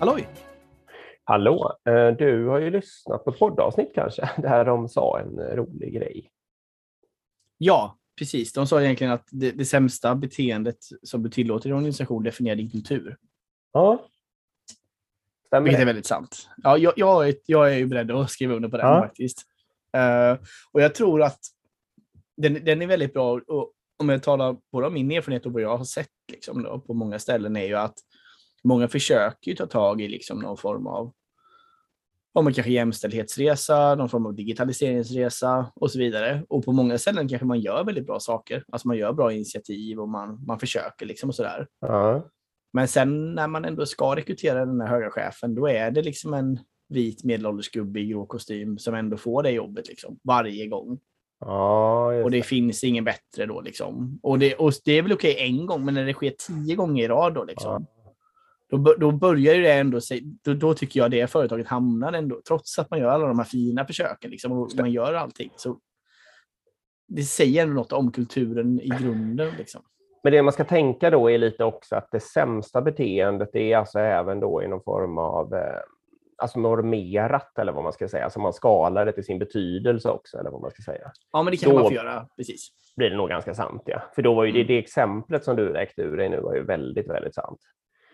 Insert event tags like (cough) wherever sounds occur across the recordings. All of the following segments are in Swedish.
Halloj! Hallå! Eh, du har ju lyssnat på poddavsnitt kanske, (laughs) där de sa en rolig grej. Ja, precis. De sa egentligen att det, det sämsta beteendet som du tillåter i en organisation definierar din kultur. Ja. Stämmer Vilket det? är väldigt sant. Ja, jag, jag, är, jag är ju beredd att skriva under på den Ja. faktiskt. Eh, och jag tror att den, den är väldigt bra. Och om jag talar både om min erfarenhet och vad jag har sett liksom då, på många ställen är ju att många försöker ju ta tag i liksom någon form av om man kanske jämställdhetsresa, någon form av digitaliseringsresa och så vidare. Och på många ställen kanske man gör väldigt bra saker. Alltså man gör bra initiativ och man, man försöker liksom och sådär. Ja. Men sen när man ändå ska rekrytera den här höga chefen, då är det liksom en vit medelålders gubbe i grå kostym som ändå får det jobbet liksom, varje gång. Ja, Och det finns ingen bättre då liksom. Och det, och det är väl okej en gång, men när det sker tio gånger i rad då liksom. Då, då börjar ju det ändå, se- då, då tycker jag det företaget hamnar ändå, trots att man gör alla de här fina försöken liksom, och man gör allting. Så det säger ändå något om kulturen i grunden. Liksom. Men det man ska tänka då är lite också att det sämsta beteendet är alltså även då i någon form av eh, alltså normerat eller vad man ska säga. Alltså man skalar det till sin betydelse också eller vad man ska säga. Ja, men det kan Då- man få göra. Precis. Blir det nog ganska sant ja. För då var ju det, Mm. det exemplet som du räckte ur dig nu var ju väldigt, väldigt sant.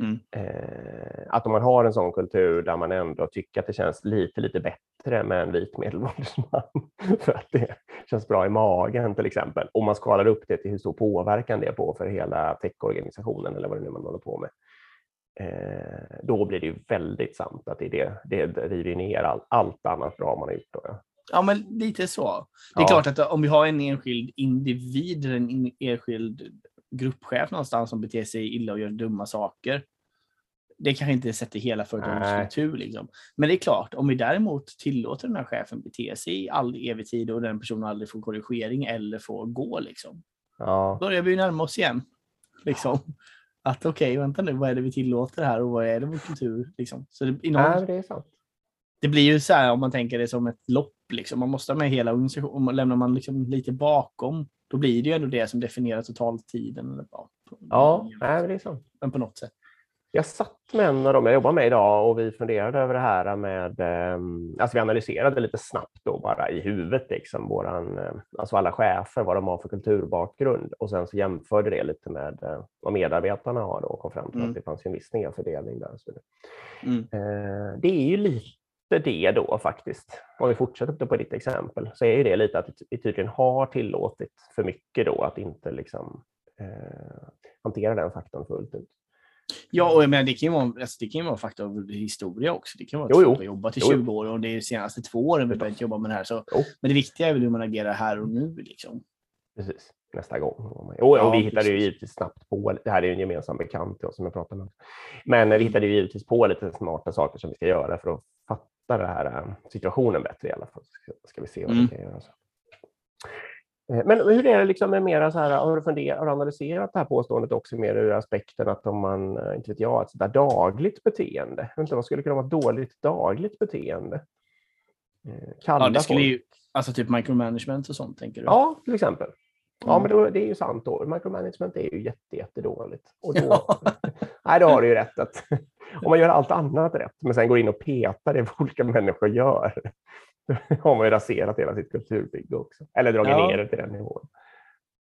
Mm. Eh, att om man har en sån kultur där man ändå tycker att det känns lite, lite bättre med en vit medelålders man (laughs) för att det känns bra i magen till exempel. Om man skalar upp det till hur stor påverkan det är på för hela techorganisationen eller vad det nu är man håller på med. Eh, då blir det ju väldigt sant att det, det, det driver ner all, allt annat bra man har gjort. Då, ja. Ja, men lite så. Det är Ja. klart att om vi har en enskild individ, en enskild gruppchef någonstans som beter sig illa och gör dumma saker. Det kanske inte sätter hela företagets kultur. Liksom. Men det är klart, om vi däremot tillåter den här chefen bete sig i all evig tid och den personen aldrig får korrigering eller får gå, liksom, Ja. börjar vi närma oss igen. Liksom. Att okej, vänta nu, vad är det vi tillåter här och vad är det vår kultur? Liksom. Så det, i någon, Nej, det är sant. Det blir ju så här om man tänker det som ett lopp. Liksom. Man måste ha med hela organisationen. Lämnar man liksom lite bakom, då blir det ju ändå det som definierar totaltiden. Eller, ja, på, Ja, nej, sant. men på något sätt. Jag satt med en av dem jag jobbar med idag och vi funderade över det här med, eh, alltså vi analyserade lite snabbt då bara i huvudet, liksom våran, eh, alltså alla chefer, vad de har för kulturbakgrund och sen så jämförde det lite med eh, vad medarbetarna har då och kom fram till Mm. att det fanns en viss snedfördelning där. Så. Mm. Eh, det är ju lite det då faktiskt. Om vi fortsätter på ditt exempel så är ju det lite att vi tydligen har tillåtit för mycket då att inte liksom eh, hantera den faktorn fullt ut. Ja, och jag menar, det kan ju vara, alltså, det kan ju vara fakta av historia också. Det kan vara Jo, att jo. har jobbat i Jo, jo. 20 år och det är de senaste två åren vi börjat jobba med det här. Så, Jo. men det viktiga är väl hur man agerar här och nu. Liksom. Precis, nästa gång. Och, och Ja, vi hittade ju precis. givetvis snabbt på, det här är ju en gemensam bekant till oss som jag pratar med. Men vi hittade ju givetvis på lite smarta saker som vi ska göra för att fatta den här eh, situationen bättre i alla fall. Ska, vi se vad Mm. vi kan göra. Eh, Men hur är det liksom med mera så här, har du, funderat, har du analyserat det här påståendet också mer ur aspekten att om man, eh, inte vet jag, ett sådär dagligt beteende, inte, vad skulle kunna vara ett dåligt dagligt beteende? Eh, Kalla Ja, det skulle folk- ju, alltså typ micromanagement och sånt, tänker du? Ja, till exempel. Ja, Mm. men då, det är ju sant då. Micromanagement är ju jätte, jättedåligt. Och då, (laughs) Ja. (laughs) nej, då har du ju rätt att om man gör allt annat rätt, men sen går in och petar det (laughs) vad olika människor gör, då har man ju raserat hela sitt kulturbygge också. Eller dragit Ja. ner det till den nivån.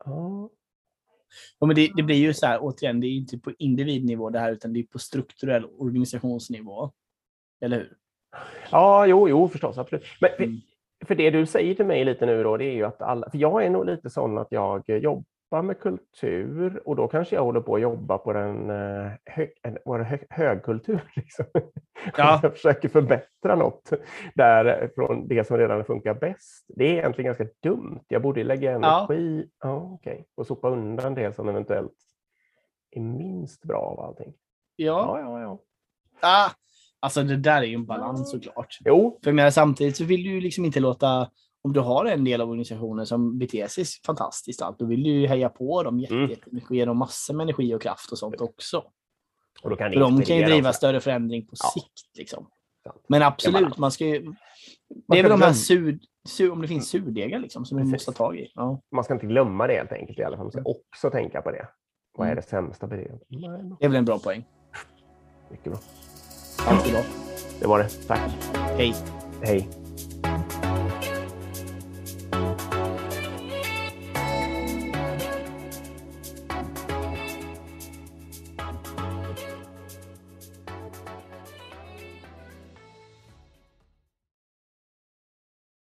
Ja, Ja, men det, det blir ju så här, återigen, det är inte på individnivå det här, utan det är på strukturell organisationsnivå. Eller hur? ja jo, jo, förstås. Absolut. Men för, Mm. för det du säger till mig lite nu då, det är ju att alla, för jag är nog lite sån att jag jobbar med kultur och då kanske jag håller på att jobba på den eh, hö, en- vår hö, högkultur. (laughs) Liksom. Ja. Jag försöker förbättra något där från det som redan funkar bäst. Det är egentligen ganska dumt. Jag borde lägga Ja. energi ja. okej, och sopa undan det som eventuellt är minst bra av allting. Ja. Ja, ja, ja. Ah, alltså det där är ju en balans såklart. Jo, För jag menar, samtidigt så vill du ju liksom inte låta, om du har en del av organisationen som beter sig fantastiskt, allt, då vill du ju heja på dem Mm. jättemycket och ge dem massor med energi och kraft och sånt också. och då kan det För de kan ju driva också. större förändring på Ja. sikt. Liksom. Men absolut, man ska ju... Det Man är väl de här sur, sur, om det finns surdegar liksom, som Precis. måste ta tag i. Ja. Man ska inte glömma det helt enkelt i alla fall. Man ska också tänka på det. Vad är Mm. det sämsta beteendet? Nej, Det är väl en bra poäng. Mycket bra. Allt bra. Det var det. Tack. Hej. Hej.